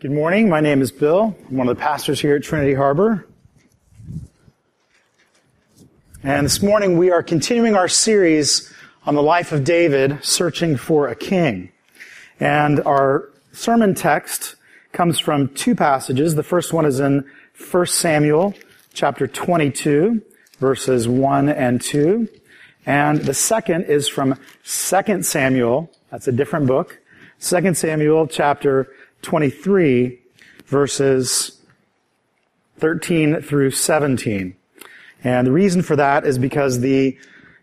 Good morning. My name is Bill. I'm one of the pastors here at Trinity Harbor. And this morning we are continuing our series on the life of David, searching for a king. And our sermon text comes from two passages. The first one is in 1 Samuel chapter 22, verses 1 and 2. And the second is from 2 Samuel, that's a different book, 2 Samuel chapter 23, verses 13 through 17. And the reason for that is because the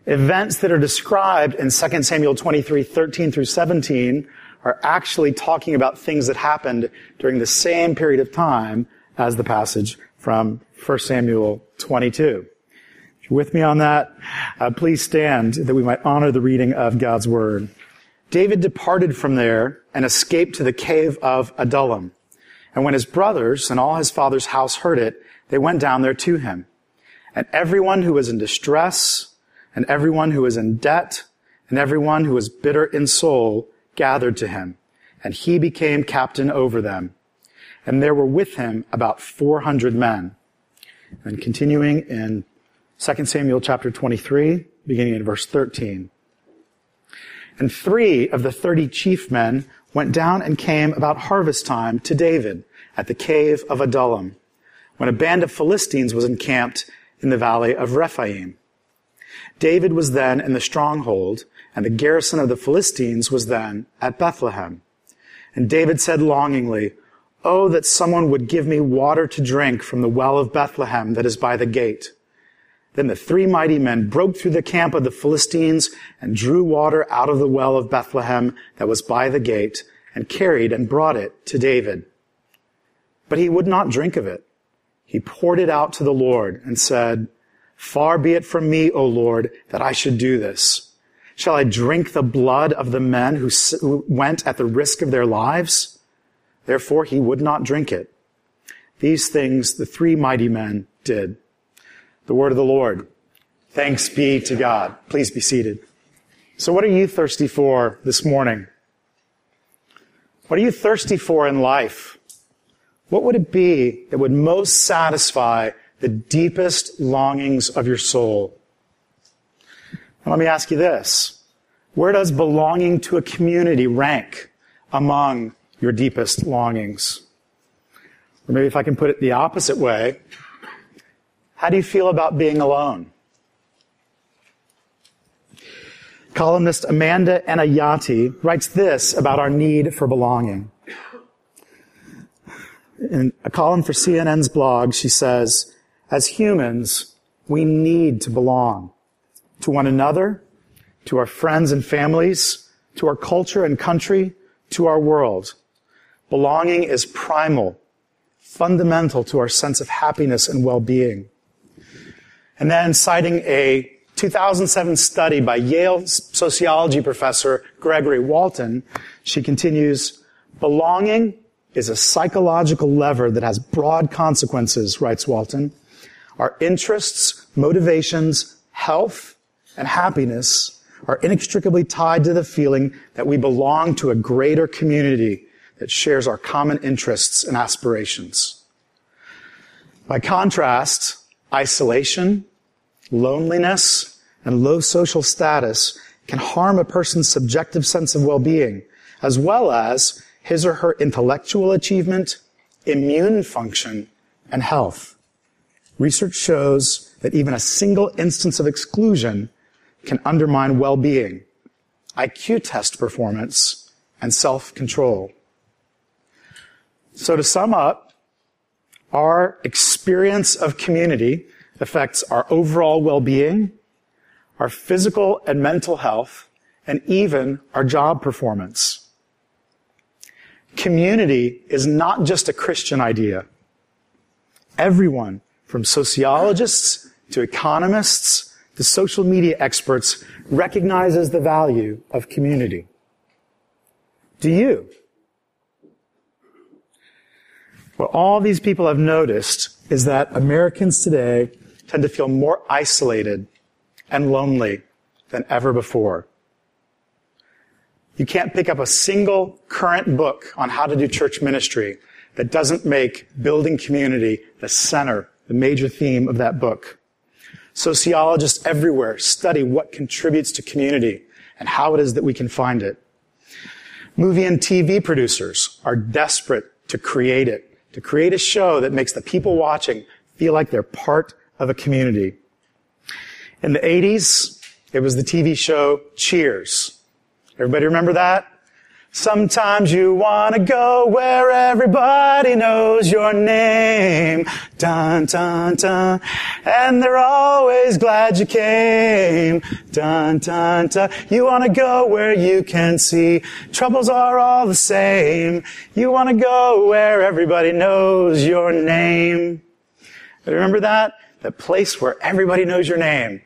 events that are described in 2 Samuel 23, 13 through 17 are actually talking about things that happened during the same period of time as the passage from 1 Samuel 22. If you're with me on that, uh, please stand that we might honor the reading of God's Word. David departed from there and escaped to the cave of Adullam. And when his brothers and all his father's house heard it, they went down there to him. And everyone who was in distress, and everyone who was in debt, and everyone who was bitter in soul gathered to him. And he became captain over them. And there were with him about 400 men. And continuing in 2 Samuel chapter 23, beginning in verse 13. And three of the thirty chief men went down and came about harvest time to David at the cave of Adullam, when a band of Philistines was encamped in the valley of Rephaim. David was then in the stronghold, and the garrison of the Philistines was then at Bethlehem. And David said longingly, Oh, that someone would give me water to drink from the well of Bethlehem that is by the gate. Then the three mighty men broke through the camp of the Philistines and drew water out of the well of Bethlehem that was by the gate and carried and brought it to David. But he would not drink of it. He poured it out to the Lord and said, Far be it from me, O Lord, that I should do this. Shall I drink the blood of the men who went at the risk of their lives? Therefore he would not drink it. These things the three mighty men did. The word of the Lord. Thanks be to God. Please be seated. So what are you thirsty for this morning? What are you thirsty for in life? What would it be that would most satisfy the deepest longings of your soul? And let me ask you this. Where does belonging to a community rank among your deepest longings? Or maybe if I can put it the opposite way, how do you feel about being alone? Columnist Amanda Enayati writes this about our need for belonging. In a column for CNN's blog, she says, as humans, we need to belong to one another, to our friends and families, to our culture and country, to our world. Belonging is primal, fundamental to our sense of happiness and well-being. And then citing a 2007 study by Yale sociology professor Gregory Walton, she continues, belonging is a psychological lever that has broad consequences, writes Walton. Our interests, motivations, health, and happiness are inextricably tied to the feeling that we belong to a greater community that shares our common interests and aspirations. By contrast, Isolation, loneliness, and low social status can harm a person's subjective sense of well-being, as well as his or her intellectual achievement, immune function, and health. Research shows that even a single instance of exclusion can undermine well-being, IQ test performance, and self-control. So to sum up, our experience of community affects our overall well-being, our physical and mental health, and even our job performance. Community is not just a Christian idea. Everyone, from sociologists to economists to social media experts, recognizes the value of community. Do you? What all these people have noticed is that Americans today tend to feel more isolated and lonely than ever before. You can't pick up a single current book on how to do church ministry that doesn't make building community the center, the major theme of that book. Sociologists everywhere study what contributes to community and how it is that we can find it. Movie and TV producers are desperate to create it, to create a show that makes the people watching feel like they're part of a community. In the 80s, it was the TV show Cheers. Everybody remember that? Sometimes you wanna go where everybody knows your name. Dun, dun, dun. And they're always glad you came. Dun, dun, dun. You wanna go where you can see troubles are all the same. You wanna go where everybody knows your name. Remember that? The place where everybody knows your name.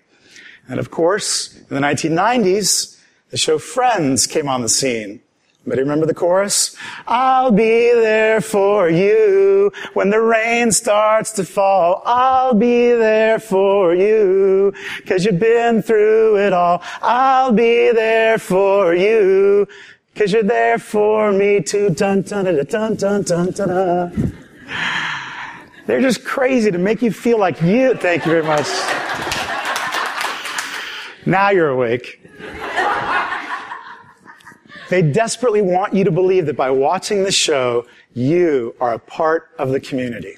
And of course, in the 1990s, the show Friends came on the scene. Anybody remember the chorus? I'll be there for you when the rain starts to fall. I'll be there for you cause you've been through it all. I'll be there for you cause you're there for me too. Dun dun dun dun dun dun dun. dun. They're just crazy to make you feel like you. Thank you very much. Now you're awake. They desperately want you to believe that by watching the show, you are a part of the community.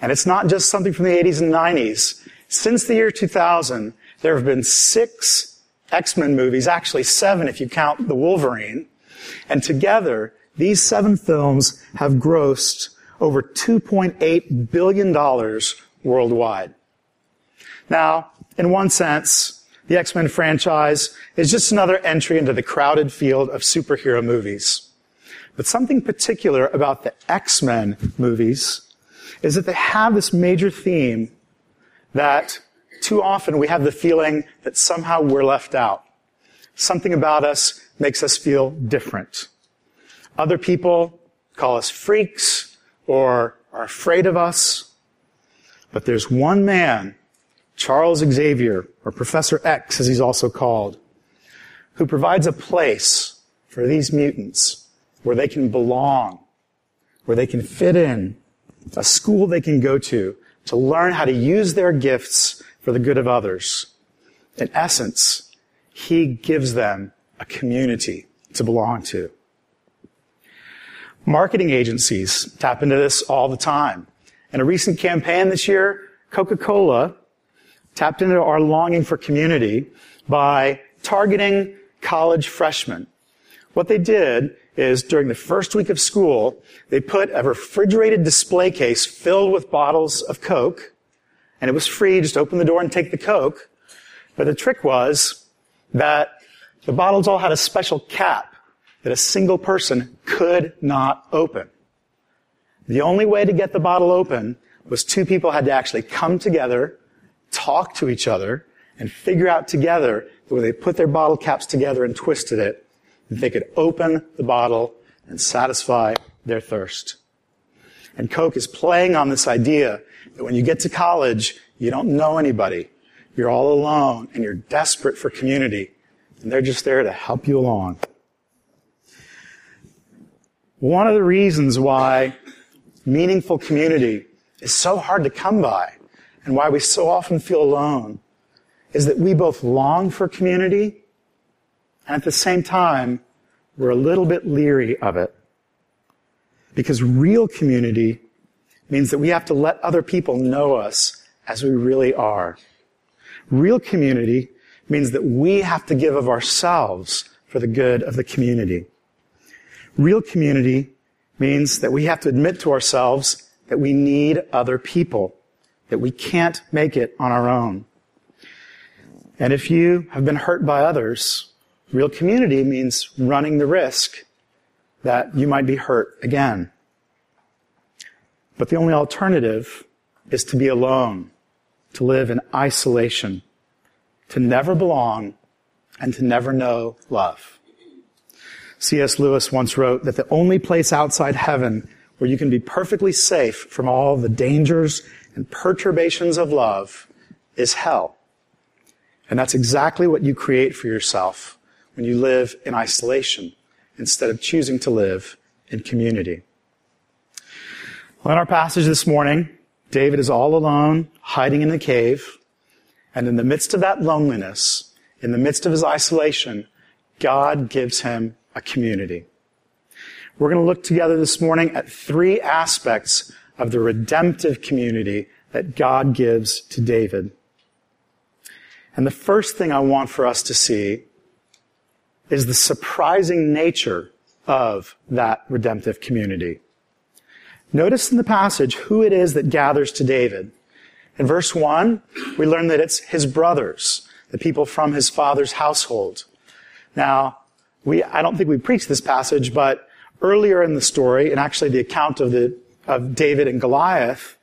And it's not just something from the 80s and 90s. Since the year 2000, there have been six X-Men movies, actually seven if you count the Wolverine. And together, these seven films have grossed over $2.8 billion worldwide. Now, in one sense, the X-Men franchise is just another entry into the crowded field of superhero movies. But something particular about the X-Men movies is that they have this major theme that too often we have the feeling that somehow we're left out. Something about us makes us feel different. Other people call us freaks or are afraid of us. But there's one man Charles Xavier, or Professor X as he's also called, who provides a place for these mutants where they can belong, where they can fit in, a school they can go to, to learn how to use their gifts for the good of others. In essence, he gives them a community to belong to. Marketing agencies tap into this all the time. In a recent campaign this year, Coca-Cola tapped into our longing for community by targeting college freshmen. What they did is during the first week of school, they put a refrigerated display case filled with bottles of Coke, and it was free, just open the door and take the Coke. But the trick was that the bottles all had a special cap that a single person could not open. The only way to get the bottle open was two people had to actually come together talk to each other and figure out together that when they put their bottle caps together and twisted it, that they could open the bottle and satisfy their thirst. And Coke is playing on this idea that when you get to college, you don't know anybody. You're all alone and you're desperate for community. And they're just there to help you along. One of the reasons why meaningful community is so hard to come by and why we so often feel alone is that we both long for community and at the same time, we're a little bit leery of it. Because real community means that we have to let other people know us as we really are. Real community means that we have to give of ourselves for the good of the community. Real community means that we have to admit to ourselves that we need other people that we can't make it on our own. And if you have been hurt by others, real community means running the risk that you might be hurt again. But the only alternative is to be alone, to live in isolation, to never belong, and to never know love. C.S. Lewis once wrote that the only place outside heaven where you can be perfectly safe from all the dangers and perturbations of love is hell. And that's exactly what you create for yourself when you live in isolation instead of choosing to live in community. Well, in our passage this morning, David is all alone, hiding in the cave. And in the midst of that loneliness, in the midst of his isolation, God gives him a community. We're going to look together this morning at three aspects of the redemptive community that God gives to David. And the first thing I want for us to see is the surprising nature of that redemptive community. Notice in the passage who it is that gathers to David. In verse 1, we learn that it's his brothers, the people from his father's household. Now, we, I don't think we preached this passage, but earlier in the story, and actually the account of the, of David and Goliath,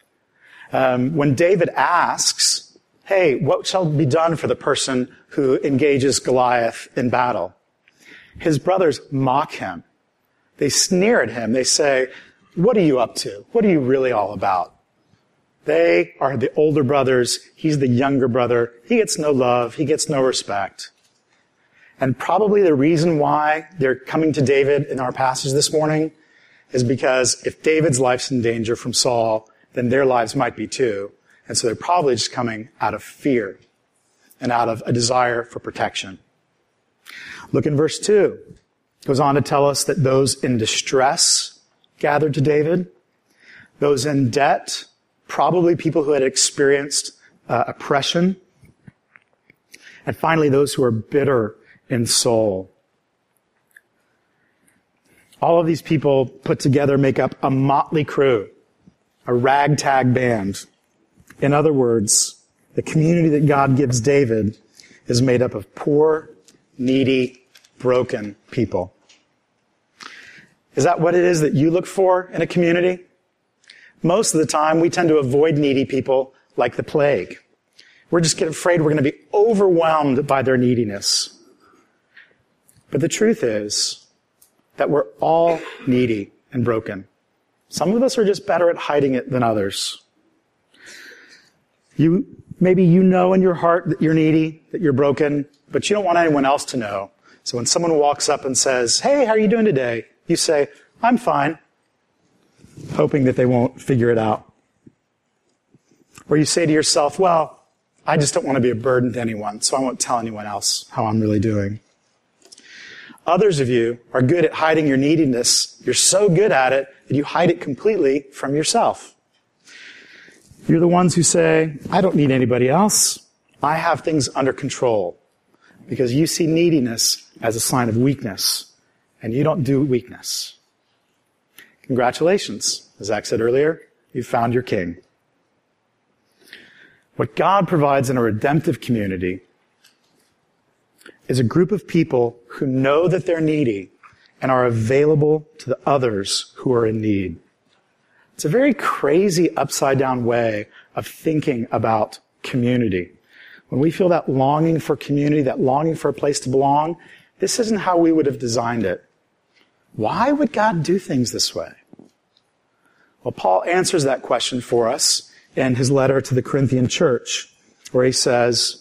um, when David asks, hey, what shall be done for the person who engages Goliath in battle? His brothers mock him. They sneer at him. They say, what are you up to? What are you really all about? They are the older brothers. He's the younger brother. He gets no love. He gets no respect. And probably the reason why they're coming to David in our passage this morning is because if David's life's in danger from Saul, then their lives might be too. And so they're probably just coming out of fear and out of a desire for protection. Look in verse 2. It goes on to tell us that those in distress gathered to David, those in debt, probably people who had experienced uh, oppression, and finally those who are bitter in soul. All of these people put together make up a motley crew, a ragtag band. In other words, the community that God gives David is made up of poor, needy, broken people. Is that what it is that you look for in a community? Most of the time, we tend to avoid needy people like the plague. We're just afraid we're going to be overwhelmed by their neediness. But the truth is that we're all needy and broken. Some of us are just better at hiding it than others. You, maybe you know in your heart that you're needy, that you're broken, but you don't want anyone else to know. So when someone walks up and says, Hey, how are you doing today? You say, I'm fine, hoping that they won't figure it out. Or you say to yourself, Well, I just don't want to be a burden to anyone, so I won't tell anyone else how I'm really doing. Others of you are good at hiding your neediness. You're so good at it that you hide it completely from yourself. You're the ones who say, I don't need anybody else. I have things under control. Because you see neediness as a sign of weakness, and you don't do weakness. Congratulations. As Zach said earlier, you found your king. What God provides in a redemptive community is a group of people who know that they're needy and are available to the others who are in need. It's a very crazy upside down way of thinking about community. When we feel that longing for community, that longing for a place to belong, this isn't how we would have designed it. Why would God do things this way? Well, Paul answers that question for us in his letter to the Corinthian church, where he says,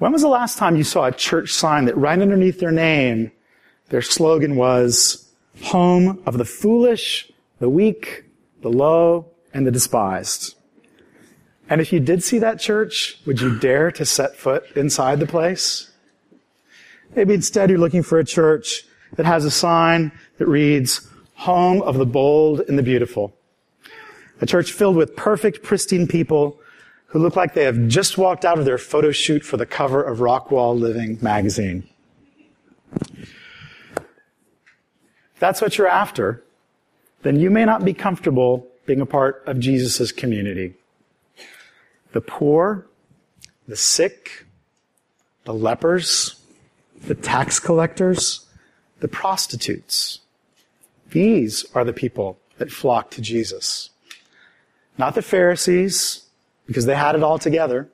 When was the last time you saw a church sign that right underneath their name, their slogan was, Home of the foolish, the weak, the low, and the despised? And if you did see that church, would you dare to set foot inside the place? Maybe instead you're looking for a church that has a sign that reads, Home of the bold and the beautiful. A church filled with perfect, pristine people who look like they have just walked out of their photo shoot for the cover of Rockwall Living magazine. That's what you're after, then you may not be comfortable being a part of Jesus' community. The poor, the sick, the lepers, the tax collectors, the prostitutes. These are the people that flock to Jesus. Not the Pharisees, because they had it all together.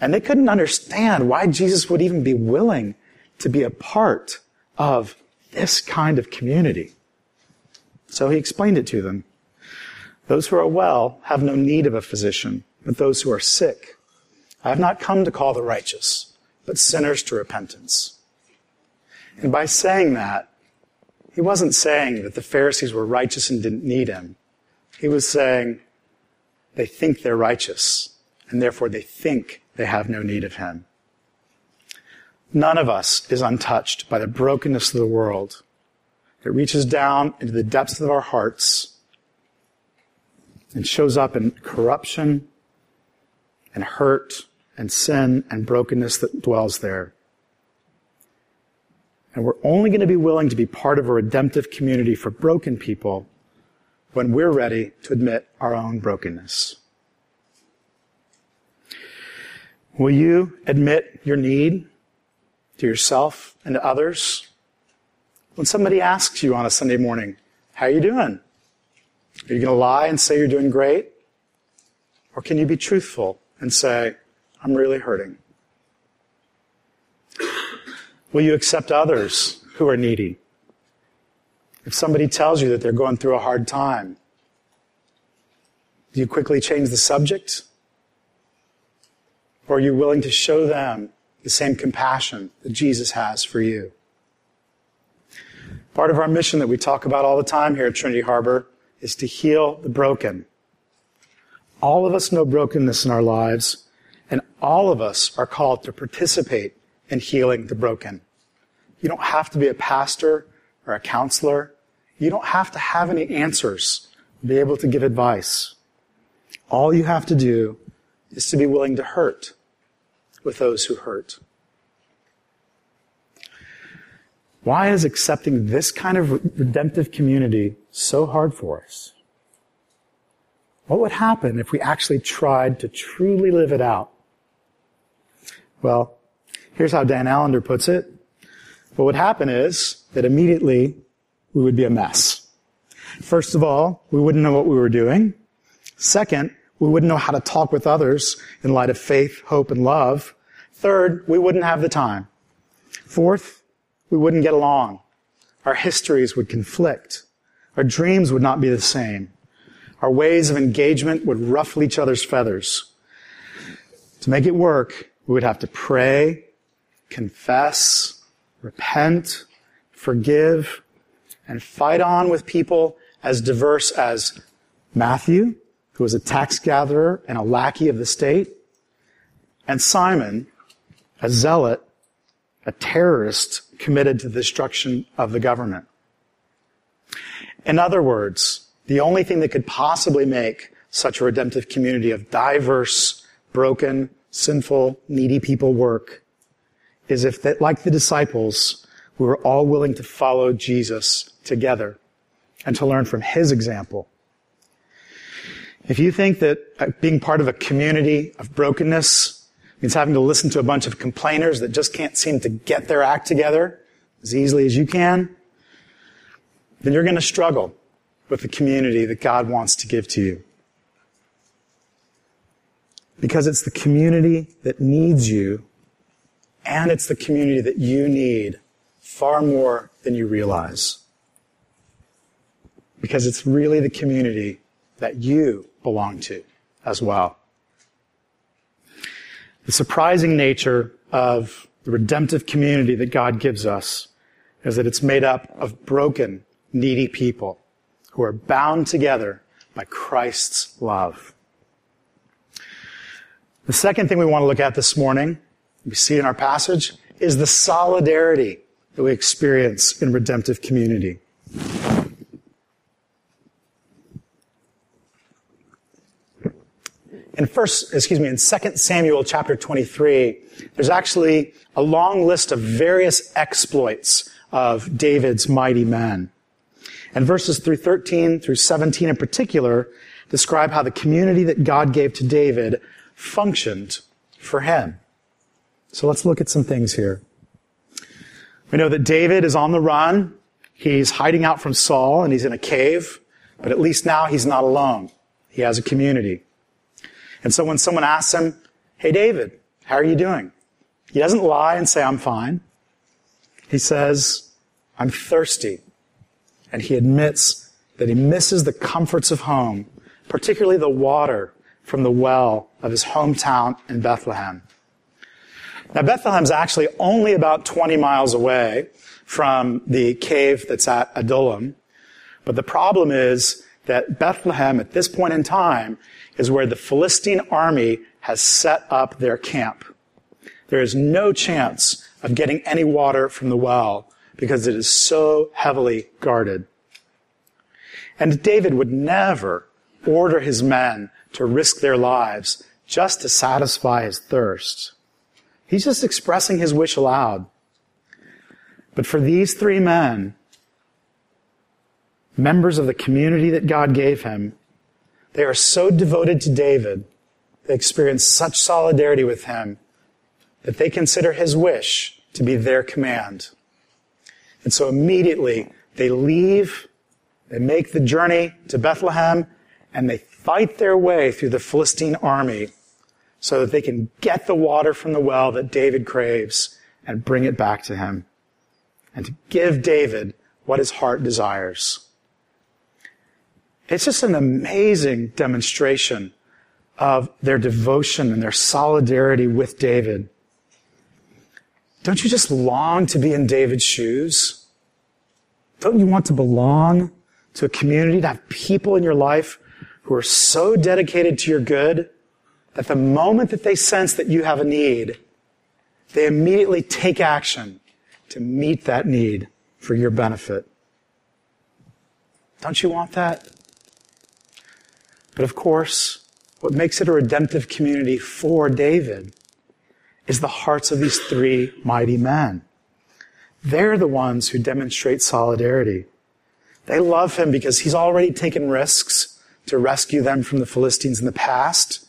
And they couldn't understand why Jesus would even be willing to be a part of this kind of community. So he explained it to them. Those who are well have no need of a physician, but those who are sick. I have not come to call the righteous, but sinners to repentance. And by saying that, he wasn't saying that the Pharisees were righteous and didn't need him. He was saying they think they're righteous, and therefore they think they have no need of him. None of us is untouched by the brokenness of the world. It reaches down into the depths of our hearts and shows up in corruption and hurt and sin and brokenness that dwells there. And we're only going to be willing to be part of a redemptive community for broken people when we're ready to admit our own brokenness. Will you admit your need to yourself and to others? When somebody asks you on a Sunday morning, how are you doing? Are you going to lie and say you're doing great? Or can you be truthful and say, I'm really hurting? Will you accept others who are needy? If somebody tells you that they're going through a hard time, do you quickly change the subject? Or are you willing to show them the same compassion that Jesus has for you? Part of our mission that we talk about all the time here at Trinity Harbor is to heal the broken. All of us know brokenness in our lives, and all of us are called to participate in healing the broken. You don't have to be a pastor or a counselor. You don't have to have any answers, to be able to give advice. All you have to do is to be willing to hurt with those who hurt. Why is accepting this kind of redemptive community so hard for us? What would happen if we actually tried to truly live it out? Well, here's how Dan Allender puts it. What would happen is that immediately we would be a mess. First of all, we wouldn't know what we were doing. Second, we wouldn't know how to talk with others in light of faith, hope, and love. Third, we wouldn't have the time. Fourth, we wouldn't get along. Our histories would conflict. Our dreams would not be the same. Our ways of engagement would ruffle each other's feathers. To make it work, we would have to pray, confess, repent, forgive, and fight on with people as diverse as Matthew, who was a tax gatherer and a lackey of the state, and Simon, a zealot, a terrorist committed to the destruction of the government. In other words, the only thing that could possibly make such a redemptive community of diverse, broken, sinful, needy people work is if, that, like the disciples, we were all willing to follow Jesus together and to learn from his example. If you think that uh, being part of a community of brokenness means having to listen to a bunch of complainers that just can't seem to get their act together as easily as you can, then you're going to struggle with the community that God wants to give to you. Because it's the community that needs you and it's the community that you need far more than you realize. Because it's really the community that you belong to as well. The surprising nature of the redemptive community that God gives us is that it's made up of broken, needy people who are bound together by Christ's love. The second thing we want to look at this morning we see in our passage is the solidarity that we experience in redemptive community. In first, excuse me, in 2 Samuel chapter 23, there's actually a long list of various exploits of David's mighty men. And verses through 13 through 17 in particular describe how the community that God gave to David functioned for him. So let's look at some things here. We know that David is on the run, He's hiding out from Saul and he's in a cave, but at least now he's not alone. He has a community. And so when someone asks him, Hey David, how are you doing? He doesn't lie and say, I'm fine. He says, I'm thirsty. And he admits that he misses the comforts of home, particularly the water from the well of his hometown in Bethlehem. Now, Bethlehem's actually only about 20 miles away from the cave that's at Adullam. But the problem is that Bethlehem at this point in time is where the Philistine army has set up their camp. There is no chance of getting any water from the well because it is so heavily guarded. And David would never order his men to risk their lives just to satisfy his thirst. He's just expressing his wish aloud. But for these three men, members of the community that God gave him, they are so devoted to David, they experience such solidarity with him, that they consider his wish to be their command. And so immediately they leave, they make the journey to Bethlehem, and they fight their way through the Philistine army so that they can get the water from the well that David craves and bring it back to him. And to give David what his heart desires. It's just an amazing demonstration of their devotion and their solidarity with David. Don't you just long to be in David's shoes? Don't you want to belong to a community, to have people in your life who are so dedicated to your good that the moment that they sense that you have a need, they immediately take action to meet that need for your benefit. Don't you want that? But of course, what makes it a redemptive community for David is the hearts of these three mighty men. They're the ones who demonstrate solidarity. They love him because he's already taken risks to rescue them from the Philistines in the past.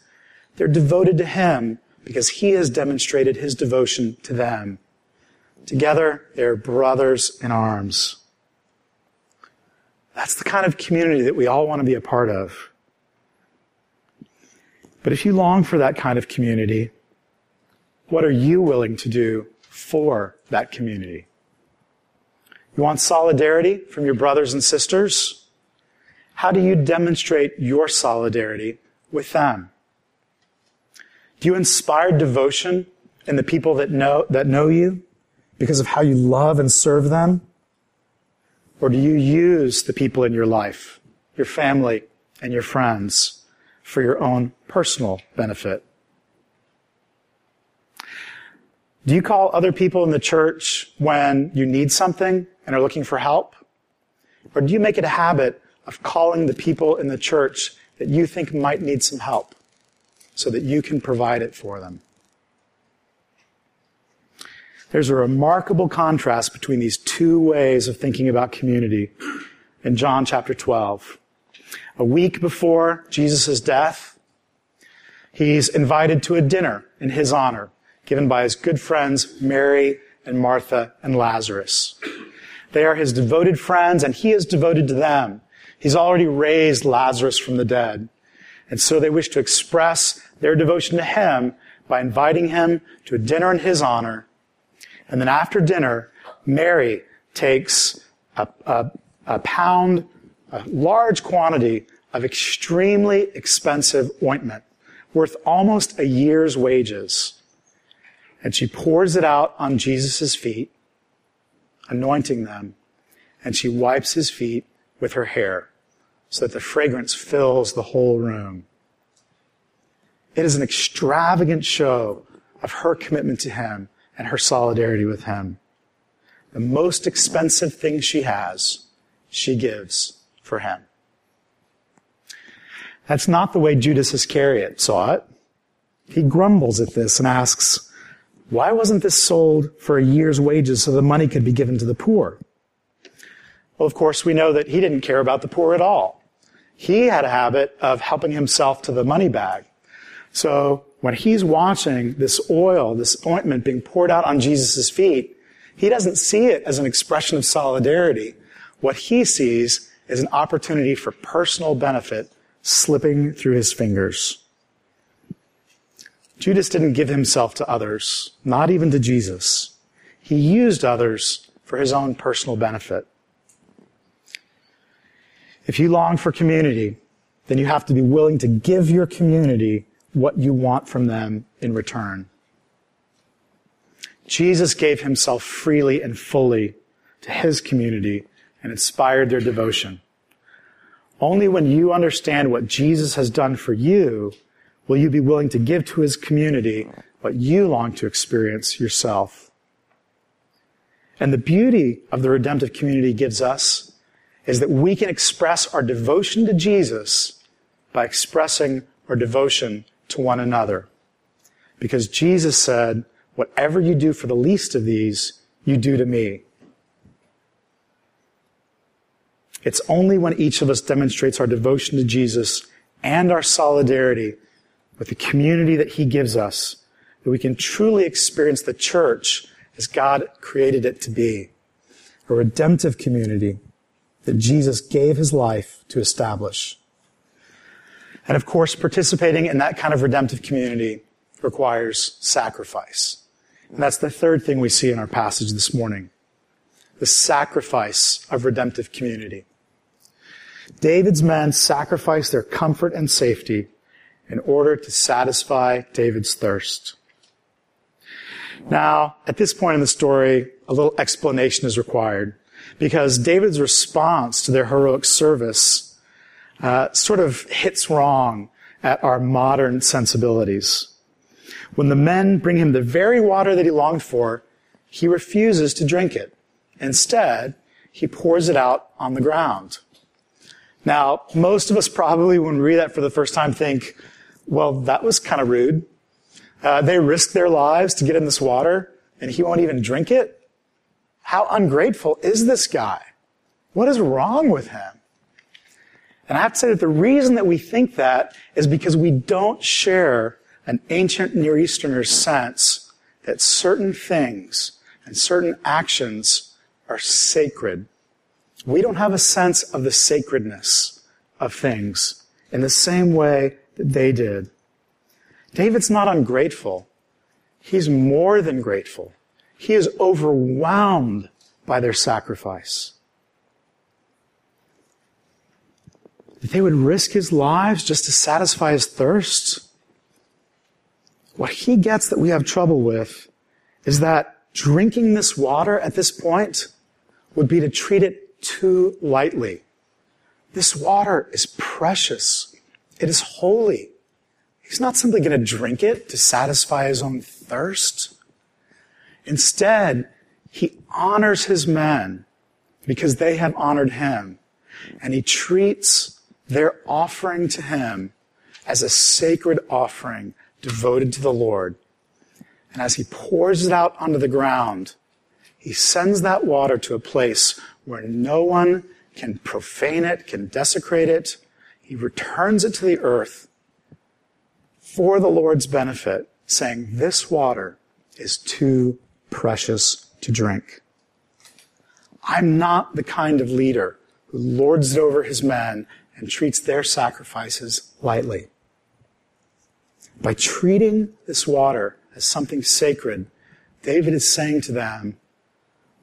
They're devoted to him because he has demonstrated his devotion to them. Together, they're brothers in arms. That's the kind of community that we all want to be a part of. But if you long for that kind of community, what are you willing to do for that community? You want solidarity from your brothers and sisters? How do you demonstrate your solidarity with them? Do you inspire devotion in the people that know, that know you because of how you love and serve them? Or do you use the people in your life, your family and your friends for your own personal benefit? Do you call other people in the church when you need something and are looking for help? Or do you make it a habit of calling the people in the church that you think might need some help? So that you can provide it for them. There's a remarkable contrast between these two ways of thinking about community in John chapter 12. A week before Jesus' death, he's invited to a dinner in his honor given by his good friends Mary and Martha and Lazarus. They are his devoted friends and he is devoted to them. He's already raised Lazarus from the dead. And so they wish to express their devotion to him by inviting him to a dinner in his honor. And then after dinner, Mary takes a, a, a pound, a large quantity of extremely expensive ointment worth almost a year's wages. And she pours it out on Jesus' feet, anointing them, and she wipes his feet with her hair so that the fragrance fills the whole room. It is an extravagant show of her commitment to him and her solidarity with him. The most expensive thing she has, she gives for him. That's not the way Judas Iscariot saw it. He grumbles at this and asks, why wasn't this sold for a year's wages so the money could be given to the poor? Well, of course, we know that he didn't care about the poor at all. He had a habit of helping himself to the money bag. So when he's watching this oil, this ointment being poured out on Jesus' feet, he doesn't see it as an expression of solidarity, what he sees is an opportunity for personal benefit slipping through his fingers. Judas didn't give himself to others, not even to Jesus. He used others for his own personal benefit. If you long for community, then you have to be willing to give your community what you want from them in return. Jesus gave himself freely and fully to his community and inspired their devotion. Only when you understand what Jesus has done for you will you be willing to give to his community what you long to experience yourself. And the beauty of the redemptive community gives us is that we can express our devotion to Jesus by expressing our devotion to one another. Because Jesus said, whatever you do for the least of these, you do to me. It's only when each of us demonstrates our devotion to Jesus and our solidarity with the community that he gives us that we can truly experience the church as God created it to be. A redemptive community that Jesus gave his life to establish. And of course, participating in that kind of redemptive community requires sacrifice. And that's the third thing we see in our passage this morning. The sacrifice of redemptive community. David's men sacrificed their comfort and safety in order to satisfy David's thirst. Now, at this point in the story, a little explanation is required because David's response to their heroic service uh, sort of hits wrong at our modern sensibilities. When the men bring him the very water that he longed for, he refuses to drink it. Instead, he pours it out on the ground. Now, most of us probably, when we read that for the first time, think, well, that was kind of rude. Uh, they risked their lives to get in this water, and he won't even drink it? How ungrateful is this guy? What is wrong with him? And I have to say that the reason that we think that is because we don't share an ancient Near Easterner's sense that certain things and certain actions are sacred we don't have a sense of the sacredness of things in the same way that they did. David's not ungrateful. He's more than grateful. He is overwhelmed by their sacrifice. That they would risk his lives just to satisfy his thirst. What he gets that we have trouble with is that drinking this water at this point would be to treat it too lightly. This water is precious. It is holy. He's not simply going to drink it to satisfy his own thirst. Instead, he honors his men because they have honored him. And he treats offering to him as a sacred offering devoted to the Lord. And as he pours it out onto the ground, he sends that water to a place where no one can profane it, can desecrate it. He returns it to the earth for the Lord's benefit, saying, This water is too precious to drink. I'm not the kind of leader who lords it over his men and treats their sacrifices lightly. By treating this water as something sacred, David is saying to them,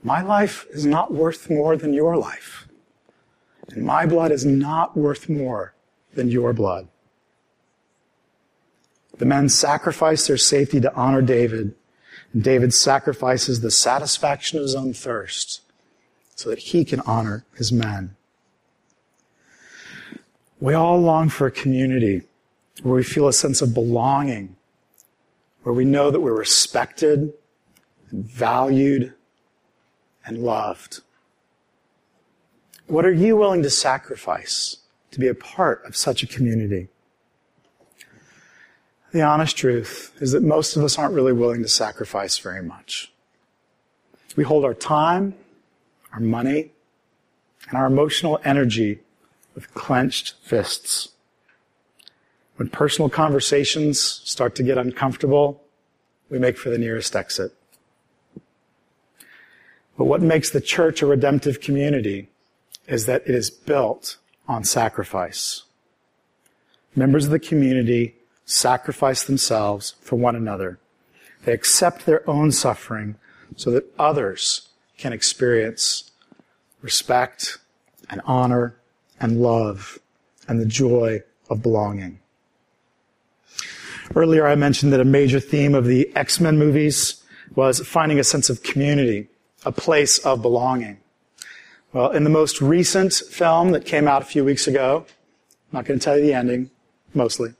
my life is not worth more than your life. And my blood is not worth more than your blood. The men sacrifice their safety to honor David. And David sacrifices the satisfaction of his own thirst so that he can honor his men. We all long for a community where we feel a sense of belonging, where we know that we're respected and valued and loved. What are you willing to sacrifice to be a part of such a community? The honest truth is that most of us aren't really willing to sacrifice very much. We hold our time, our money, and our emotional energy with clenched fists. When personal conversations start to get uncomfortable, we make for the nearest exit. But what makes the church a redemptive community is that it is built on sacrifice. Members of the community sacrifice themselves for one another. They accept their own suffering so that others can experience respect and honor and love and the joy of belonging. Earlier I mentioned that a major theme of the X-Men movies was finding a sense of community, a place of belonging. Well, in the most recent film that came out a few weeks ago, I'm not going to tell you the ending, mostly.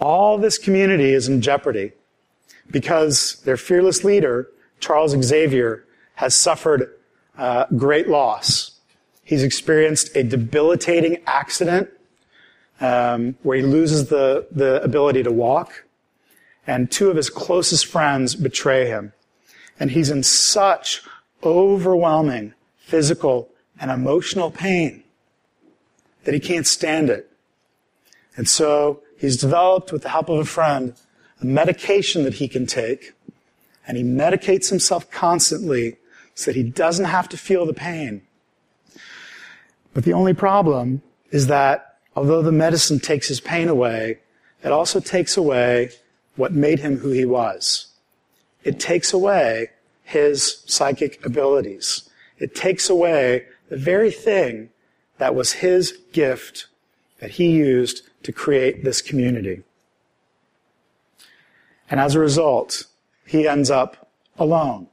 All this community is in jeopardy because their fearless leader, Charles Xavier, has suffered uh, great loss. He's experienced a debilitating accident um, where he loses the, the ability to walk, and two of his closest friends betray him. And he's in such overwhelming physical and emotional pain that he can't stand it. And so he's developed, with the help of a friend, a medication that he can take, and he medicates himself constantly so that he doesn't have to feel the pain. But the only problem is that although the medicine takes his pain away, it also takes away what made him who he was. It takes away his psychic abilities. It takes away the very thing that was his gift that he used to create this community. And as a result, he ends up alone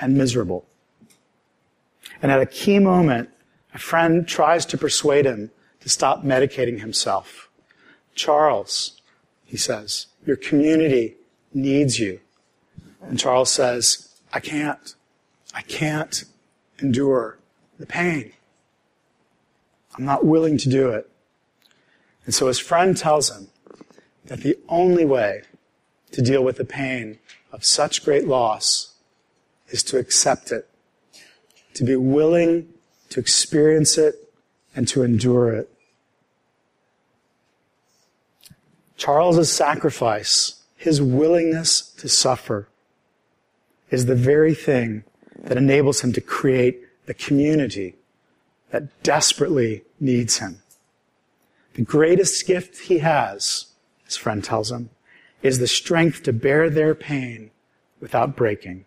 and miserable. And at a key moment, a friend tries to persuade him to stop medicating himself. Charles, he says, your community needs you. And Charles says, I can't. I can't endure the pain. I'm not willing to do it. And so his friend tells him that the only way to deal with the pain of such great loss is to accept it, to be willing to experience it and to endure it. Charles's sacrifice, his willingness to suffer, is the very thing that enables him to create the community that desperately needs him. The greatest gift he has, his friend tells him, is the strength to bear their pain without breaking.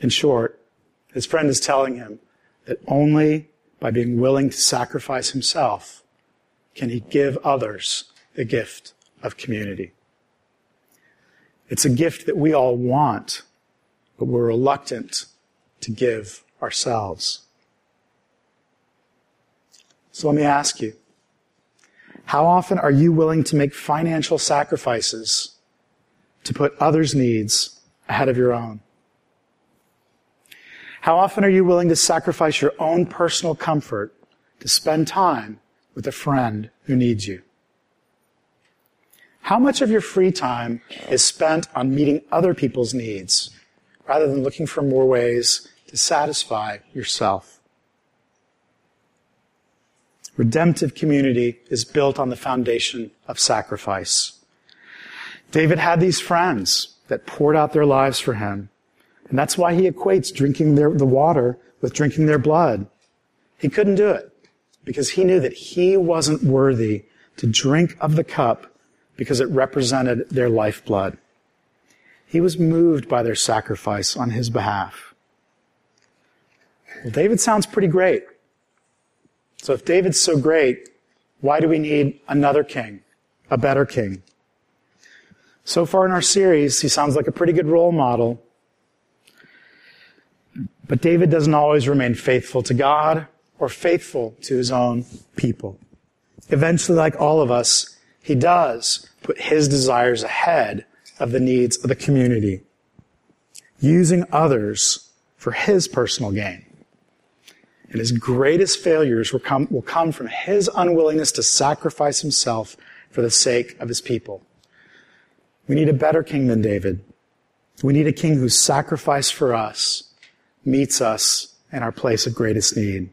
In short, his friend is telling him that only by being willing to sacrifice himself can he give others the gift of community. It's a gift that we all want, but we're reluctant to give ourselves. So let me ask you, how often are you willing to make financial sacrifices to put others' needs ahead of your own? How often are you willing to sacrifice your own personal comfort to spend time with a friend who needs you? How much of your free time is spent on meeting other people's needs rather than looking for more ways to satisfy yourself? Redemptive community is built on the foundation of sacrifice. David had these friends that poured out their lives for him. And that's why he equates drinking their, the water with drinking their blood. He couldn't do it because he knew that he wasn't worthy to drink of the cup because it represented their lifeblood. He was moved by their sacrifice on his behalf. Well, David sounds pretty great. So if David's so great, why do we need another king, a better king? So far in our series, he sounds like a pretty good role model. But David doesn't always remain faithful to God or faithful to his own people. Eventually, like all of us, he does put his desires ahead of the needs of the community, using others for his personal gain. And his greatest failures will come, will come from his unwillingness to sacrifice himself for the sake of his people. We need a better king than David. We need a king who sacrifice for us meets us in our place of greatest need.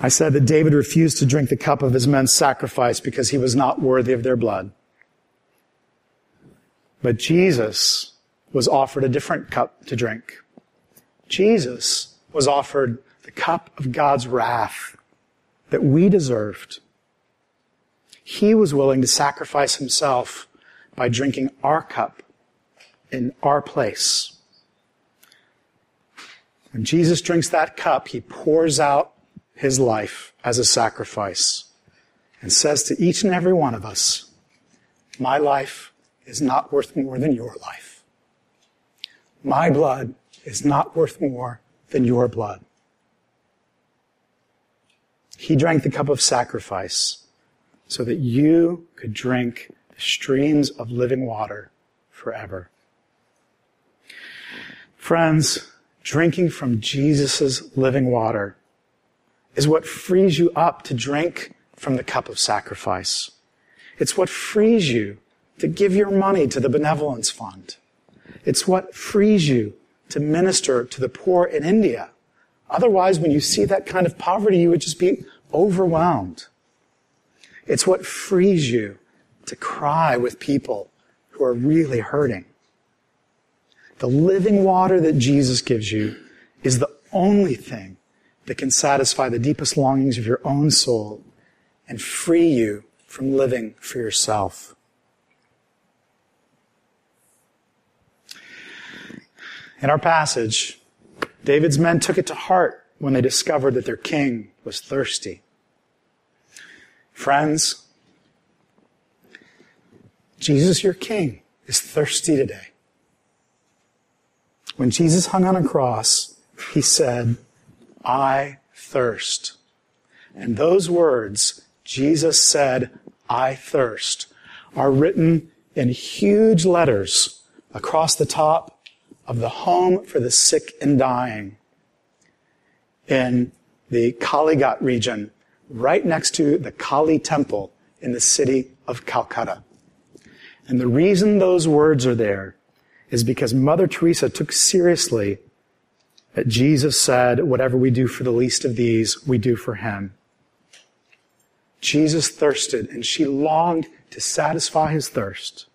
I said that David refused to drink the cup of his men's sacrifice because he was not worthy of their blood. But Jesus was offered a different cup to drink. Jesus was offered the cup of God's wrath that we deserved. He was willing to sacrifice himself by drinking our cup in our place. When Jesus drinks that cup, he pours out his life as a sacrifice and says to each and every one of us, My life is not worth more than your life. My blood is not worth more than your blood. He drank the cup of sacrifice so that you could drink the streams of living water forever. Friends, drinking from Jesus' living water is what frees you up to drink from the cup of sacrifice. It's what frees you to give your money to the benevolence fund. It's what frees you to minister to the poor in India. Otherwise, when you see that kind of poverty, you would just be overwhelmed. It's what frees you to cry with people who are really hurting. The living water that Jesus gives you is the only thing that can satisfy the deepest longings of your own soul and free you from living for yourself. In our passage, David's men took it to heart when they discovered that their king was thirsty. Friends, Jesus, your king, is thirsty today. When Jesus hung on a cross, he said, I thirst. And those words, Jesus said, I thirst, are written in huge letters across the top of the home for the sick and dying in the Kalighat region, right next to the Kali temple in the city of Calcutta. And the reason those words are there is because Mother Teresa took seriously that Jesus said, whatever we do for the least of these, we do for him. Jesus thirsted and she longed to satisfy his thirst.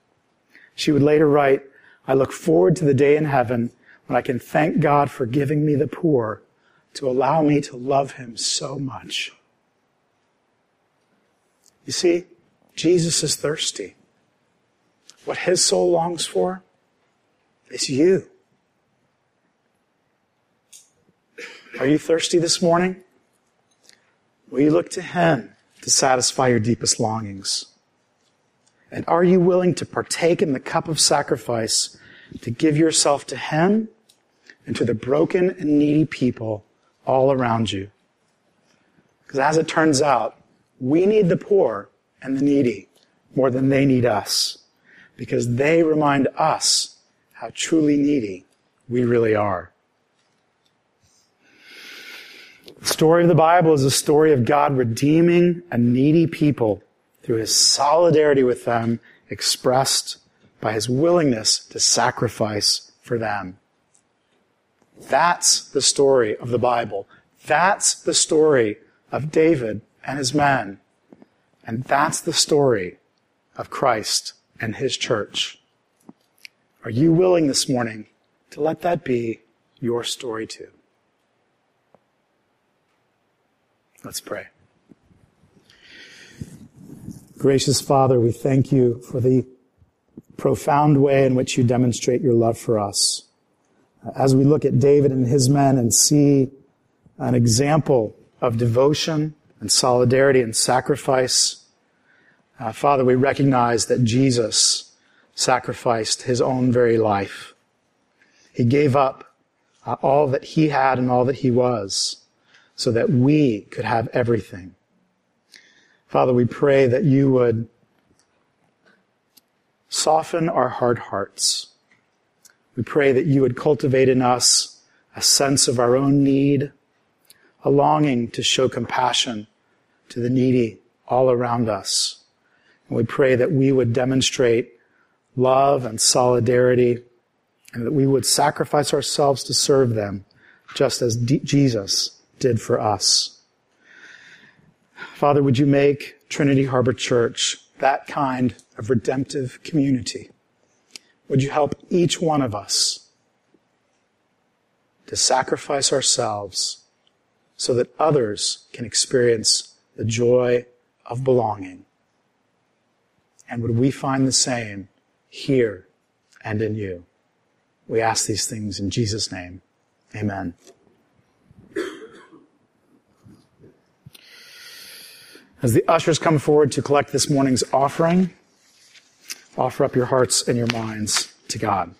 She would later write, I look forward to the day in heaven when I can thank God for giving me the poor to allow me to love him so much. You see, Jesus is thirsty. What his soul longs for is you. Are you thirsty this morning? Will you look to him to satisfy your deepest longings? And are you willing to partake in the cup of sacrifice to give yourself to Him and to the broken and needy people all around you? Because as it turns out, we need the poor and the needy more than they need us because they remind us how truly needy we really are. The story of the Bible is a story of God redeeming a needy people through his solidarity with them expressed by his willingness to sacrifice for them. That's the story of the Bible. That's the story of David and his men. And that's the story of Christ and his church. Are you willing this morning to let that be your story too? Let's pray. Gracious Father, we thank you for the profound way in which you demonstrate your love for us. As we look at David and his men and see an example of devotion and solidarity and sacrifice, uh, Father, we recognize that Jesus sacrificed his own very life. He gave up uh, all that he had and all that he was so that we could have everything. Father, we pray that you would soften our hard hearts. We pray that you would cultivate in us a sense of our own need, a longing to show compassion to the needy all around us. And we pray that we would demonstrate love and solidarity and that we would sacrifice ourselves to serve them just as D- Jesus did for us. Father, would you make Trinity Harbor Church that kind of redemptive community would you help each one of us to sacrifice ourselves so that others can experience the joy of belonging? And would we find the same here and in you? We ask these things in Jesus' name. Amen. As the ushers come forward to collect this morning's offering, offer up your hearts and your minds to God.